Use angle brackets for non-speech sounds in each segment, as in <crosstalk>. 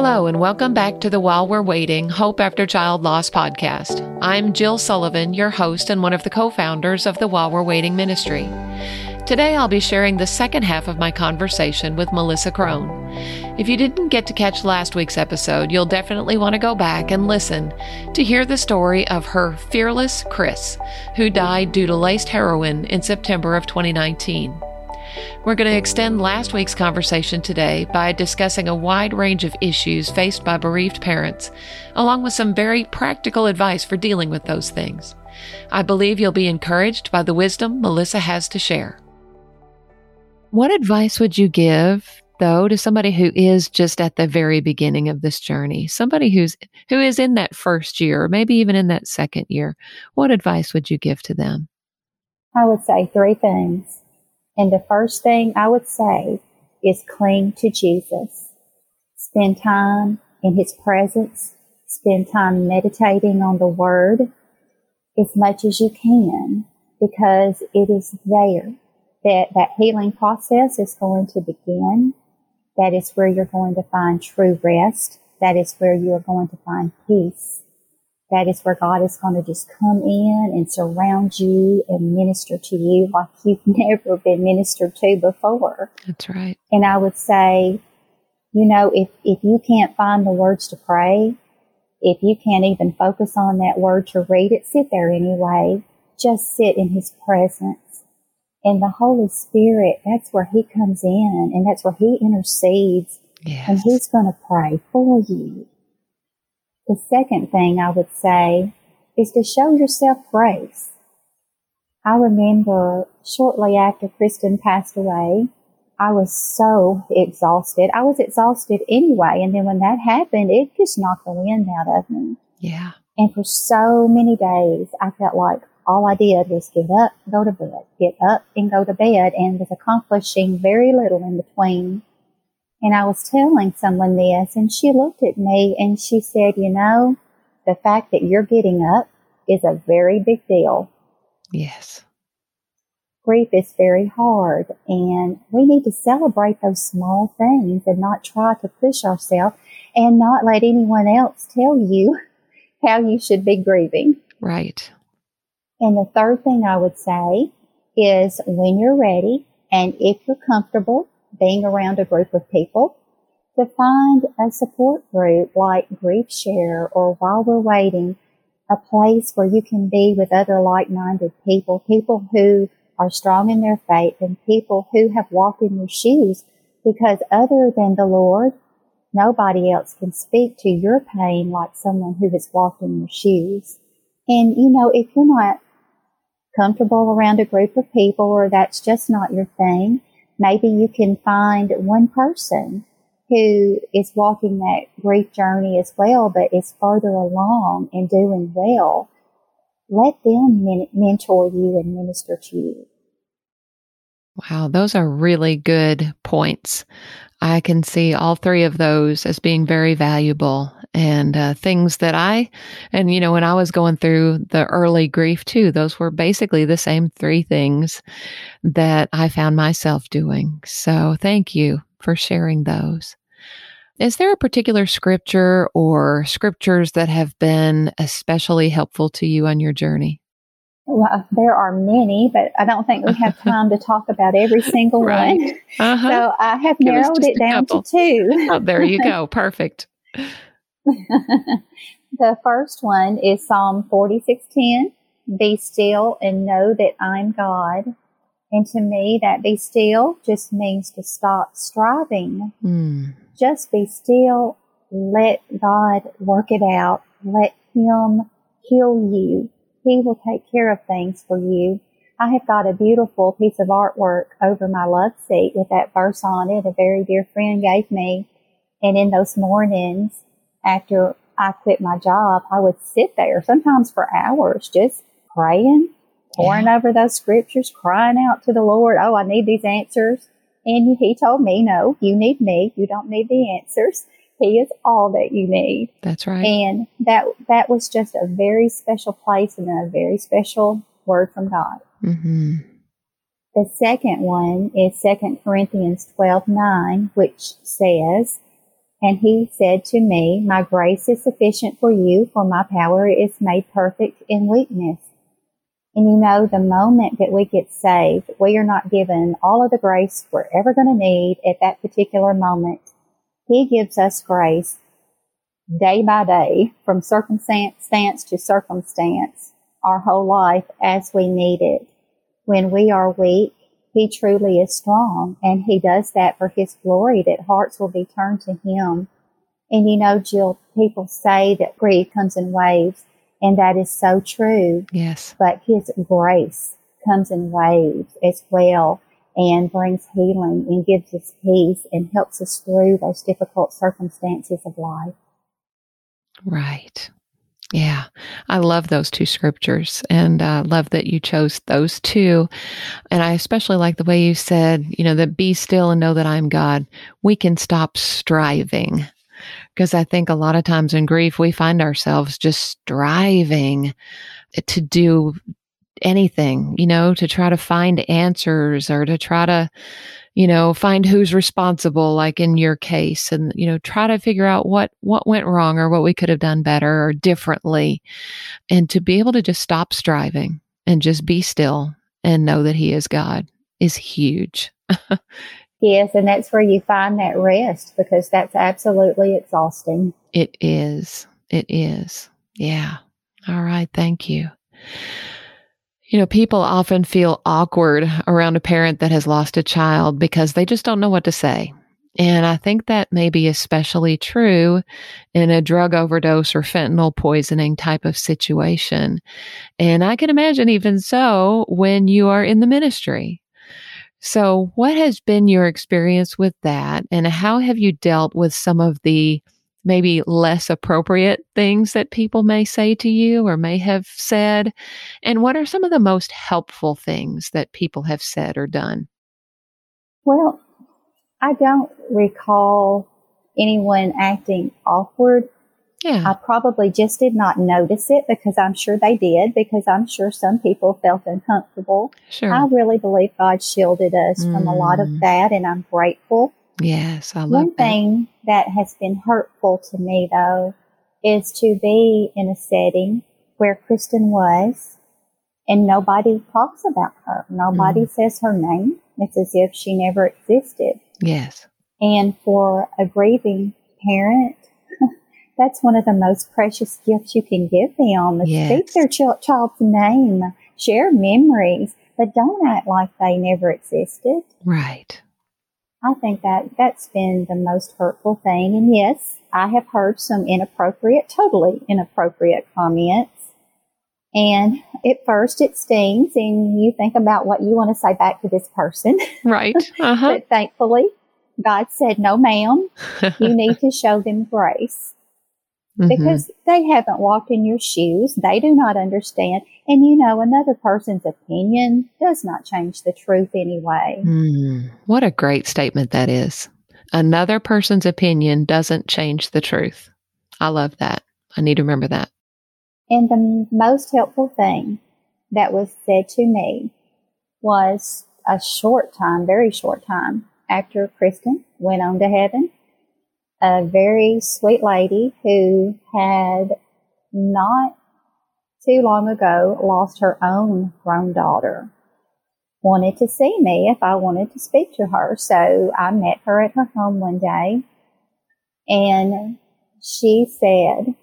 Hello, and welcome back to the While We're Waiting Hope After Child Loss podcast. I'm Jill Sullivan, your host and one of the co founders of the While We're Waiting ministry. Today, I'll be sharing the second half of my conversation with Melissa Crone. If you didn't get to catch last week's episode, you'll definitely want to go back and listen to hear the story of her fearless Chris, who died due to laced heroin in September of 2019. We're going to extend last week's conversation today by discussing a wide range of issues faced by bereaved parents, along with some very practical advice for dealing with those things. I believe you'll be encouraged by the wisdom Melissa has to share. What advice would you give though to somebody who is just at the very beginning of this journey somebody who's who is in that first year or maybe even in that second year what advice would you give to them i would say three things and the first thing I would say is cling to Jesus. Spend time in his presence. Spend time meditating on the word as much as you can because it is there that that healing process is going to begin. That is where you're going to find true rest. That is where you are going to find peace that is where God is going to just come in and surround you and minister to you like you've <laughs> never been ministered to before. That's right. And I would say, you know, if, if you can't find the words to pray, if you can't even focus on that word to read it, sit there anyway. Just sit in his presence. And the Holy Spirit, that's where he comes in and that's where he intercedes. Yes. And he's going to pray for you. The second thing I would say is to show yourself grace. I remember shortly after Kristen passed away, I was so exhausted. I was exhausted anyway. And then when that happened, it just knocked the wind out of me. Yeah. And for so many days, I felt like all I did was get up, go to bed, get up and go to bed and was accomplishing very little in between. And I was telling someone this, and she looked at me and she said, You know, the fact that you're getting up is a very big deal. Yes. Grief is very hard, and we need to celebrate those small things and not try to push ourselves and not let anyone else tell you <laughs> how you should be grieving. Right. And the third thing I would say is when you're ready and if you're comfortable, being around a group of people, to find a support group like Grief Share or While We're Waiting, a place where you can be with other like-minded people, people who are strong in their faith and people who have walked in your shoes because other than the Lord, nobody else can speak to your pain like someone who has walked in your shoes. And you know, if you're not comfortable around a group of people or that's just not your thing, Maybe you can find one person who is walking that grief journey as well, but is further along and doing well. Let them mentor you and minister to you. Wow, those are really good points. I can see all three of those as being very valuable and uh, things that I, and you know, when I was going through the early grief too, those were basically the same three things that I found myself doing. So thank you for sharing those. Is there a particular scripture or scriptures that have been especially helpful to you on your journey? Well, there are many, but I don't think we have <laughs> time to talk about every single right. one. Uh-huh. So I have narrowed it down to two. oh, there you go. <laughs> Perfect. the first one is Psalm 46:10. Be still and know that I'm God. And to me, that be still just means to stop striving. Mm. Just be still. Let God work it out. Let Him heal you. He will take care of things for you. I have got a beautiful piece of artwork over my love seat with that verse on it. A very dear friend gave me. And in those mornings, after I quit my job, I would sit there sometimes for hours just praying, pouring yeah. over those scriptures, crying out to the Lord, Oh, I need these answers. And he told me, No, you need me. You don't need the answers. He is all that you need. That's right. And that that was just a very special place and a very special word from God. Mm-hmm. The second one is Second Corinthians twelve nine, which says, And he said to me, My grace is sufficient for you, for my power is made perfect in weakness. And you know, the moment that we get saved, we are not given all of the grace we're ever going to need at that particular moment. He gives us grace day by day from circumstance to circumstance our whole life as we need it. When we are weak, he truly is strong and he does that for his glory that hearts will be turned to him. And you know, Jill, people say that grief comes in waves and that is so true. Yes. But his grace comes in waves as well and brings healing and gives us peace and helps us through those difficult circumstances of life. Right. Yeah, I love those two scriptures and uh, love that you chose those two. And I especially like the way you said, you know, that be still and know that I'm God. We can stop striving because I think a lot of times in grief, we find ourselves just striving to do anything, you know, to try to find answers or to try to, you know, find who's responsible, like in your case, and, you know, try to figure out what, what went wrong or what we could have done better or differently. And to be able to just stop striving and just be still and know that He is God is huge. <laughs> yes. And that's where you find that rest because that's absolutely exhausting. It is. It is. Yeah. All right. Thank you. You know, people often feel awkward around a parent that has lost a child because they just don't know what to say. And I think that may be especially true in a drug overdose or fentanyl poisoning type of situation. And I can imagine even so when you are in the ministry. So, what has been your experience with that? And how have you dealt with some of the maybe less appropriate things that people may say to you or may have said? And what are some of the most helpful things that people have said or done? Well, I don't recall anyone acting awkward. Yeah. I probably just did not notice it because I'm sure they did, because I'm sure some people felt uncomfortable. Sure. I really believe God shielded us mm. from a lot of mm. that, and I'm grateful. Yes, I love One that. thing that has been hurtful to me, though, is to be in a setting where Kristen was and nobody talks about her. Nobody mm. says her name. It's as if she never existed. Yes. And for a grieving parent, <laughs> that's one of the most precious gifts you can give them. Yes. Speak their ch- child's name, share memories, but don't act like they never existed. Right. I think that that's been the most hurtful thing. And yes, I have heard some inappropriate, totally inappropriate comments. And at first it stings and you think about what you want to say back to this person. Right. <laughs> Uh-huh. but thankfully, God said, no, ma'am, you <laughs> need to show them grace. Mm-hmm. Because they haven't walked in your shoes. They do not understand. And you know, another person's opinion does not change the truth anyway. Mm, what a great statement that is. Another person's opinion doesn't change the truth. I love that. I need to remember that. And the most helpful thing that was said to me was a short time, very short time after Kristen went on to heaven a very sweet lady who had not too long ago lost her own grown daughter. Wanted to see me if I wanted to speak to her. So I met her at her home one day and she said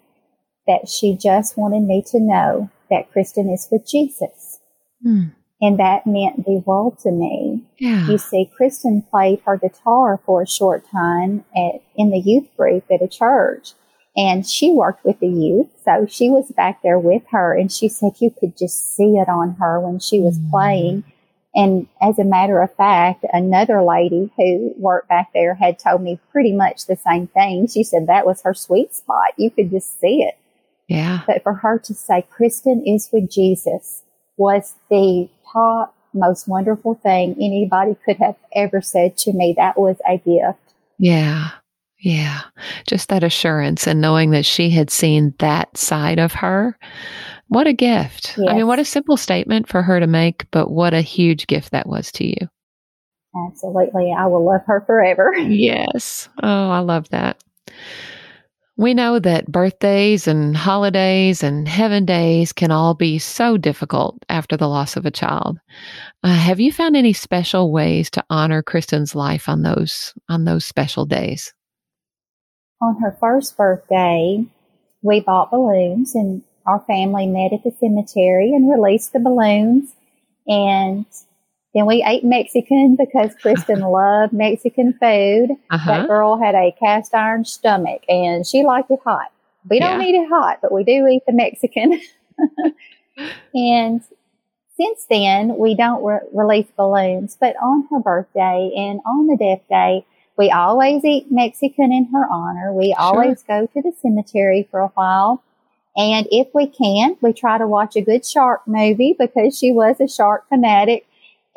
that she just wanted me to know that Kristen is with Jesus. Hmm. And that meant the world to me. Yeah. You see, Kristen played her guitar for a short time at, in the youth group at a church. And she worked with the youth. So she was back there with her. And she said you could just see it on her when she was mm-hmm. playing. And as a matter of fact, another lady who worked back there had told me pretty much the same thing. She said that was her sweet spot. You could just see it. Yeah. But for her to say Kristen is with Jesus was the top most wonderful thing anybody could have ever said to me. That was a gift. Yeah. Yeah. Just that assurance and knowing that she had seen that side of her. What a gift. Yes. I mean, what a simple statement for her to make, but what a huge gift that was to you. Absolutely. I will love her forever. <laughs> yes. Oh, I love that. We know that birthdays and holidays and heaven days can all be so difficult after the loss of a child. Uh, have you found any special ways to honor Kristen's life on those on those special days? On her first birthday, we bought balloons and our family met at the cemetery and released the balloons and then we ate Mexican because Kristen <laughs> loved Mexican food. Uh-huh. That girl had a cast iron stomach and she liked it hot. We don't yeah. eat it hot, but we do eat the Mexican. <laughs> and since then, we don't re- release balloons. But on her birthday and on the death day, we always eat Mexican in her honor. We sure. always go to the cemetery for a while. And if we can, we try to watch a good shark movie because she was a shark fanatic.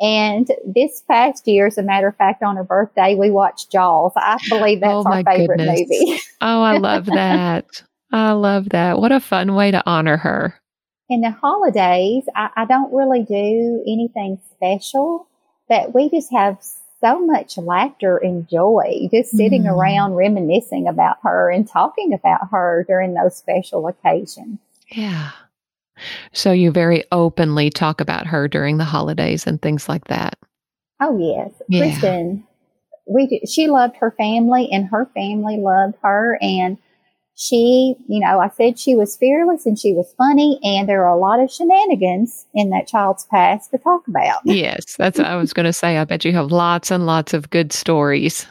And this past year, as a matter of fact, on her birthday, we watched Jaws. I believe that's oh our favorite goodness. movie. <laughs> oh, I love that. I love that. What a fun way to honor her. In the holidays, I, I don't really do anything special, but we just have so much laughter and joy just sitting mm. around reminiscing about her and talking about her during those special occasions. Yeah. So you very openly talk about her during the holidays and things like that. Oh yes, yeah. Kristen. We she loved her family, and her family loved her, and she, you know, I said she was fearless and she was funny, and there are a lot of shenanigans in that child's past to talk about. <laughs> Yes, that's what I was going to say. I bet you have lots and lots of good stories,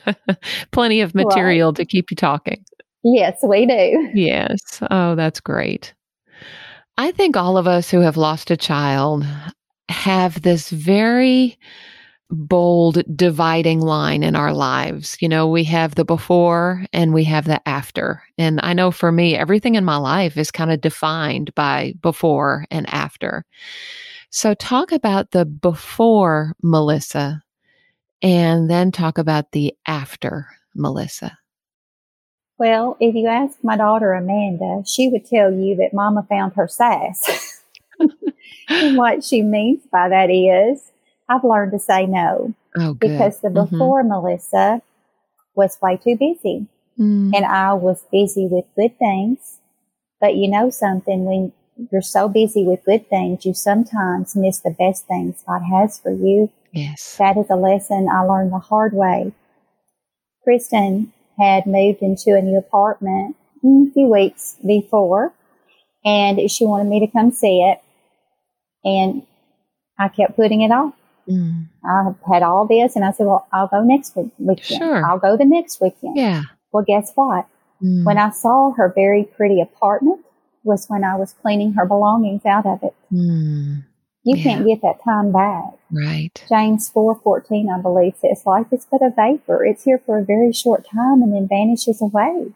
<laughs> plenty of material right. to keep you talking. Yes, we do. Yes. Oh, that's great. I think all of us who have lost a child have this very bold dividing line in our lives. You know, we have the before and we have the after. And I know for me, everything in my life is kind of defined by before and after. So, talk about the before Melissa and then talk about the after Melissa. Well, if you ask my daughter Amanda, she would tell you that Mama found her sass. <laughs> and what she means by that is, I've learned to say no. Oh, because the mm-hmm. before Melissa was way too busy. Mm. And I was busy with good things. But you know something, when you're so busy with good things, you sometimes miss the best things God has for you. Yes. That is a lesson I learned the hard way. Kristen had moved into a new apartment a few weeks before, and she wanted me to come see it. And I kept putting it off. Mm. I had all this, and I said, "Well, I'll go next weekend. Sure. I'll go the next weekend." Yeah. Well, guess what? Mm. When I saw her very pretty apartment, was when I was cleaning her belongings out of it. Mm. You yeah. can't get that time back. Right. James 4:14 I believe says life is but a vapor. It's here for a very short time and then vanishes away.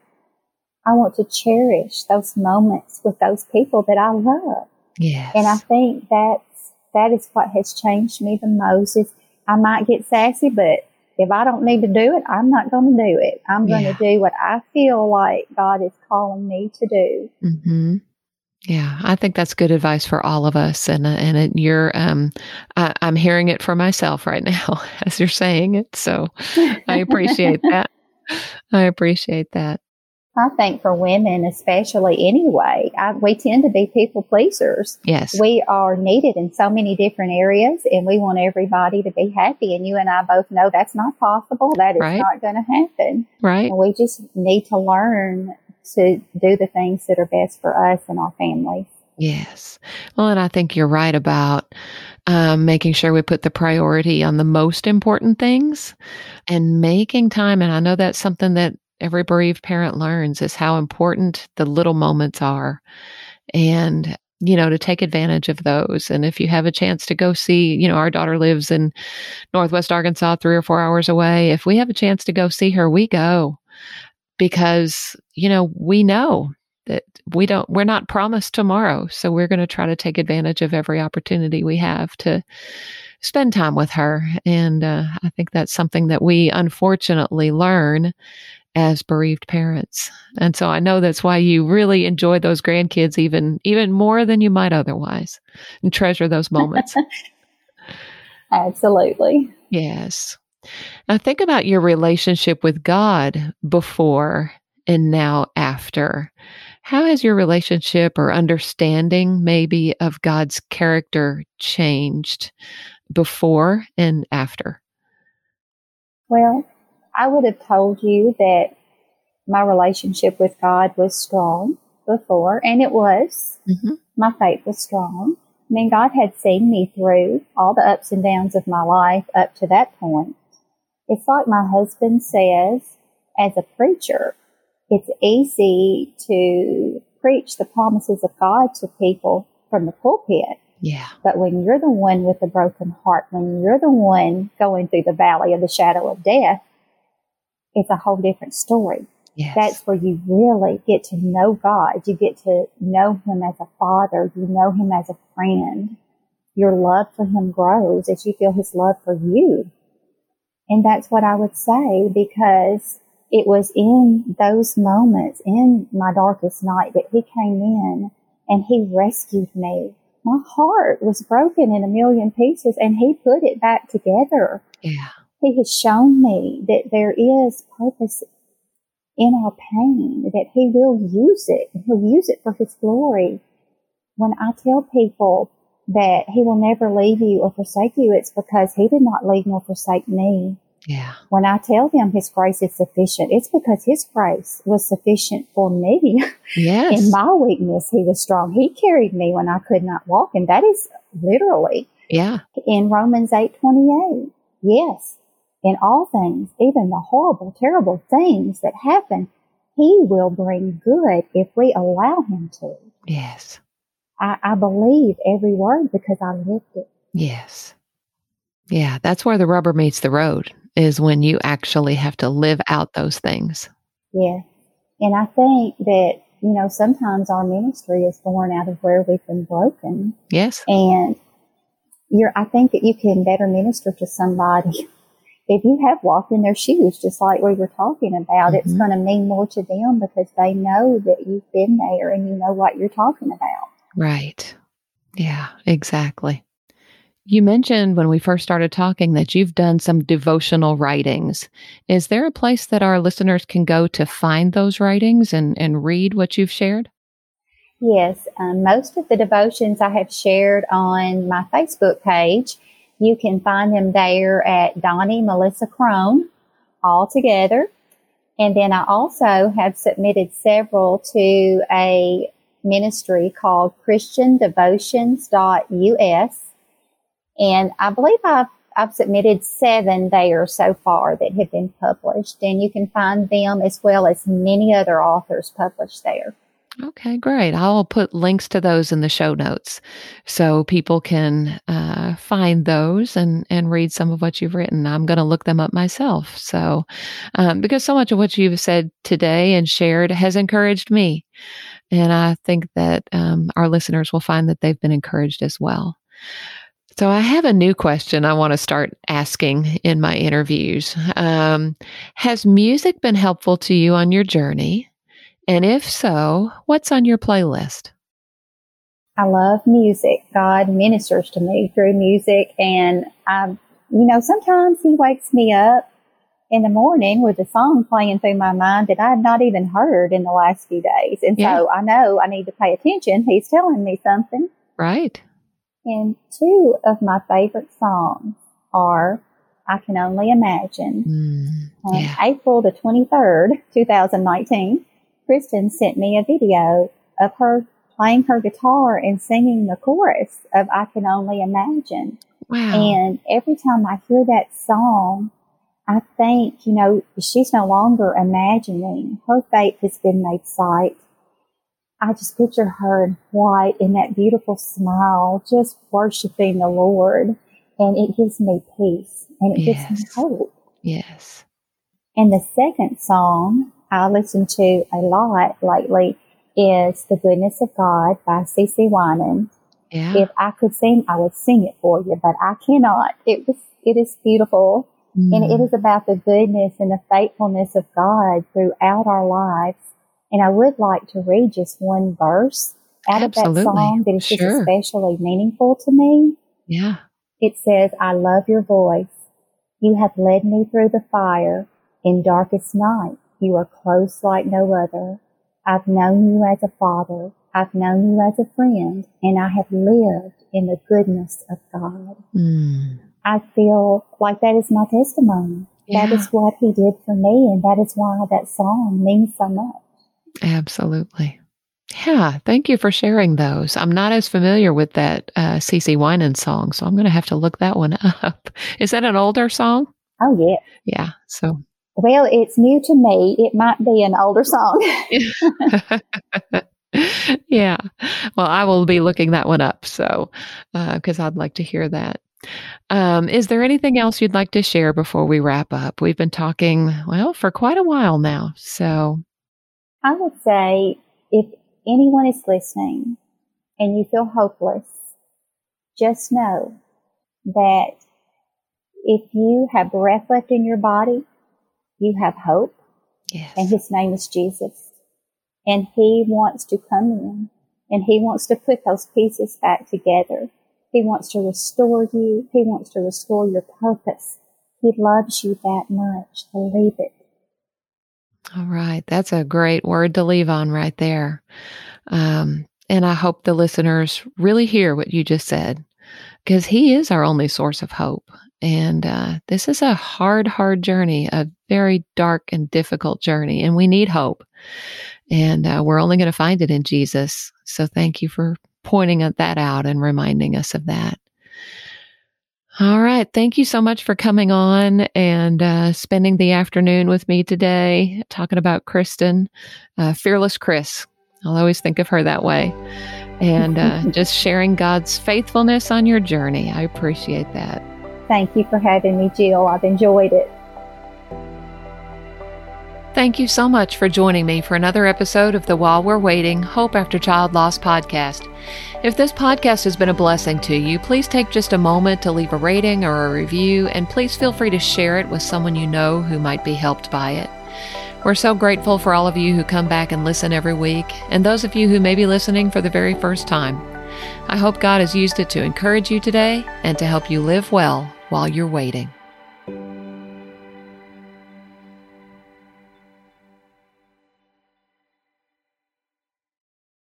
I want to cherish those moments with those people that I love. Yes. And I think that's that is what has changed me the most is I might get sassy, but if I don't need to do it, I'm not going to do it. I'm going to do what I feel like God is calling me to do. Mm-hmm. Yeah, I think that's good advice for all of us, and uh, and it, you're um, I, I'm hearing it for myself right <laughs> now as you're saying it. So I appreciate <laughs> that. I appreciate that. I think for women, especially anyway, I, we tend to be people pleasers. Yes. We are needed in so many different areas and we want everybody to be happy. And you and I both know that's not possible. That is right. not going to happen. Right. And we just need to learn to do the things that are best for us and our families. Yes. Well, and I think you're right about um, making sure we put the priority on the most important things and making time. And I know that's something that every bereaved parent learns is how important the little moments are. And you know, to take advantage of those. And if you have a chance to go see, you know, our daughter lives in Northwest Arkansas, three or four hours away. If we have a chance to go see her, we go because, you know, we know that we don't, we're not promised tomorrow. So we're going to try to take advantage of every opportunity we have to spend time with her. And uh, I think that's something that we unfortunately learn as bereaved parents. And so I know that's why you really enjoy those grandkids even even more than you might otherwise and treasure those moments. <laughs> Absolutely. Yes. Now, think about your relationship with God before and now after. How has your relationship or understanding, maybe, of God's character changed before and after? Well, I would have told you that my relationship with God was strong before, and it was. Mm-hmm. My faith was strong. I mean, God had seen me through all the ups and downs of my life up to that point. It's like my husband says, as a preacher, it's easy to preach the promises of God to people from the pulpit. Yeah. But when you're the one with the broken heart, when you're the one going through the valley of the shadow of death, it's a whole different story. Yes. That's where you really get to know God. You get to know Him as a father. You know Him as a friend. Your love for Him grows as you feel His love for you. And that's what I would say because it was in those moments, in my darkest night, that He came in and He rescued me. My heart was broken in a million pieces and He put it back together. Yeah. He has shown me that there is purpose in our pain, that He will use it. He'll use it for His glory. When I tell people that He will never leave you or forsake you, it's because He did not leave nor forsake me. Yeah. When I tell them His grace is sufficient, it's because His grace was sufficient for me. <laughs> Yes. in my weakness, He was strong. He carried me when I could not walk, and that is literally. Yeah. In Romans eight twenty eight. Yes in all things, even the horrible, terrible things that happen, He will bring good if we allow Him to. Yes. I, I believe every word because I lived it. Yes. Yeah, that's where the rubber meets the road, is when you actually have to live out those things. Yeah. And I think that, you know, sometimes our ministry is born out of where we've been broken. Yes. And you're, I think that you can better minister to somebody <laughs> if you have walked in their shoes, just like we were talking about, mm-hmm. it's going to mean more to them because they know that you've been there and you know what you're talking about. Right. Yeah, exactly. You mentioned when we first started talking that you've done some devotional writings. Is there a place that our listeners can go to find those writings and, and read what you've shared? Yes, um, most of the devotions I have shared on my Facebook page. You can find them there at Donnie Melissa Crone all together. And then I also have submitted several to a ministry called ChristianDevotions.us. And I believe I've, I've submitted seven there so far that have been published. And you can find them as well as many other authors published there. Okay, great. I'll put links to those in the show notes so people can uh, find those and, and read some of what you've written. I'm going to look them up myself. So, um, because so much of what you've said today and shared has encouraged me. And I think that um, our listeners will find that they've been encouraged as well. So, I have a new question I want to start asking in my interviews. Um, has music been helpful to you on your journey? And if so, what's on your playlist? I love music. God ministers to me through music. And I, you know, sometimes He wakes me up in the morning with a song playing through my mind that I have not even heard in the last few days. And yeah. so I know I need to pay attention. He's telling me something. Right. And two of my favorite songs are I Can Only Imagine. Mm, yeah. April the 23rd, 2019 Kristen sent me a video of her playing her guitar and singing the chorus of I Can Only Imagine. Wow. And every time I hear that song, I think, you know, she's no longer imagining. Her fate has been made sight. I just picture her in white in that beautiful smile, just worshiping the Lord. And it gives me peace and it yes. gives me hope. Yes. And the second song I listen to a lot lately is The Goodness of God by CeCe Winans. Yeah. If I could sing, I would sing it for you, but I cannot. It was, it is beautiful. Mm. And it is about the goodness and the faithfulness of God throughout our lives. And I would like to read just one verse out Absolutely. of that song that is sure. just especially meaningful to me. Yeah. It says, I love your voice. You have led me through the fire in darkest night. You are close like no other. I've known you as a father. I've known you as a friend, and I have lived in the goodness of God. Mm. I feel like that is my testimony. Yeah. That is what He did for me, and that is why that song means so much. Absolutely. Yeah, thank you for sharing those. I'm not as familiar with that uh, CeCe Winans song, so I'm going to have to look that one <laughs> up. Is that an older song? Oh, yeah. Yeah. So, well, it's new to me. It might be an older song. <laughs> <laughs> yeah. Well, I will be looking that one up. So, because uh, I'd like to hear that. Um, is there anything else you'd like to share before we wrap up? We've been talking, well, for quite a while now. So, I would say if anyone is listening and you feel hopeless, just know that if you have breath left in your body, you have hope. Yes. And his name is Jesus. And he wants to come in and he wants to put those pieces back together. He wants to restore you. He wants to restore your purpose. He loves you that much. Believe it. All right. That's a great word to leave on right there. Um, and I hope the listeners really hear what you just said because He is our only source of hope. And uh, this is a hard, hard journey, a very dark and difficult journey, and we need hope. And uh, we're only going to find it in Jesus. So thank you for pointing that out and reminding us of that. All right. Thank you so much for coming on and uh, spending the afternoon with me today, talking about Kristen, uh, Fearless Chris. I'll always think of her that way. And uh, <laughs> just sharing God's faithfulness on your journey. I appreciate that. Thank you for having me, Jill. I've enjoyed it. Thank you so much for joining me for another episode of the While We're Waiting Hope After Child Loss podcast. If this podcast has been a blessing to you, please take just a moment to leave a rating or a review, and please feel free to share it with someone you know who might be helped by it. We're so grateful for all of you who come back and listen every week, and those of you who may be listening for the very first time. I hope God has used it to encourage you today and to help you live well while you're waiting.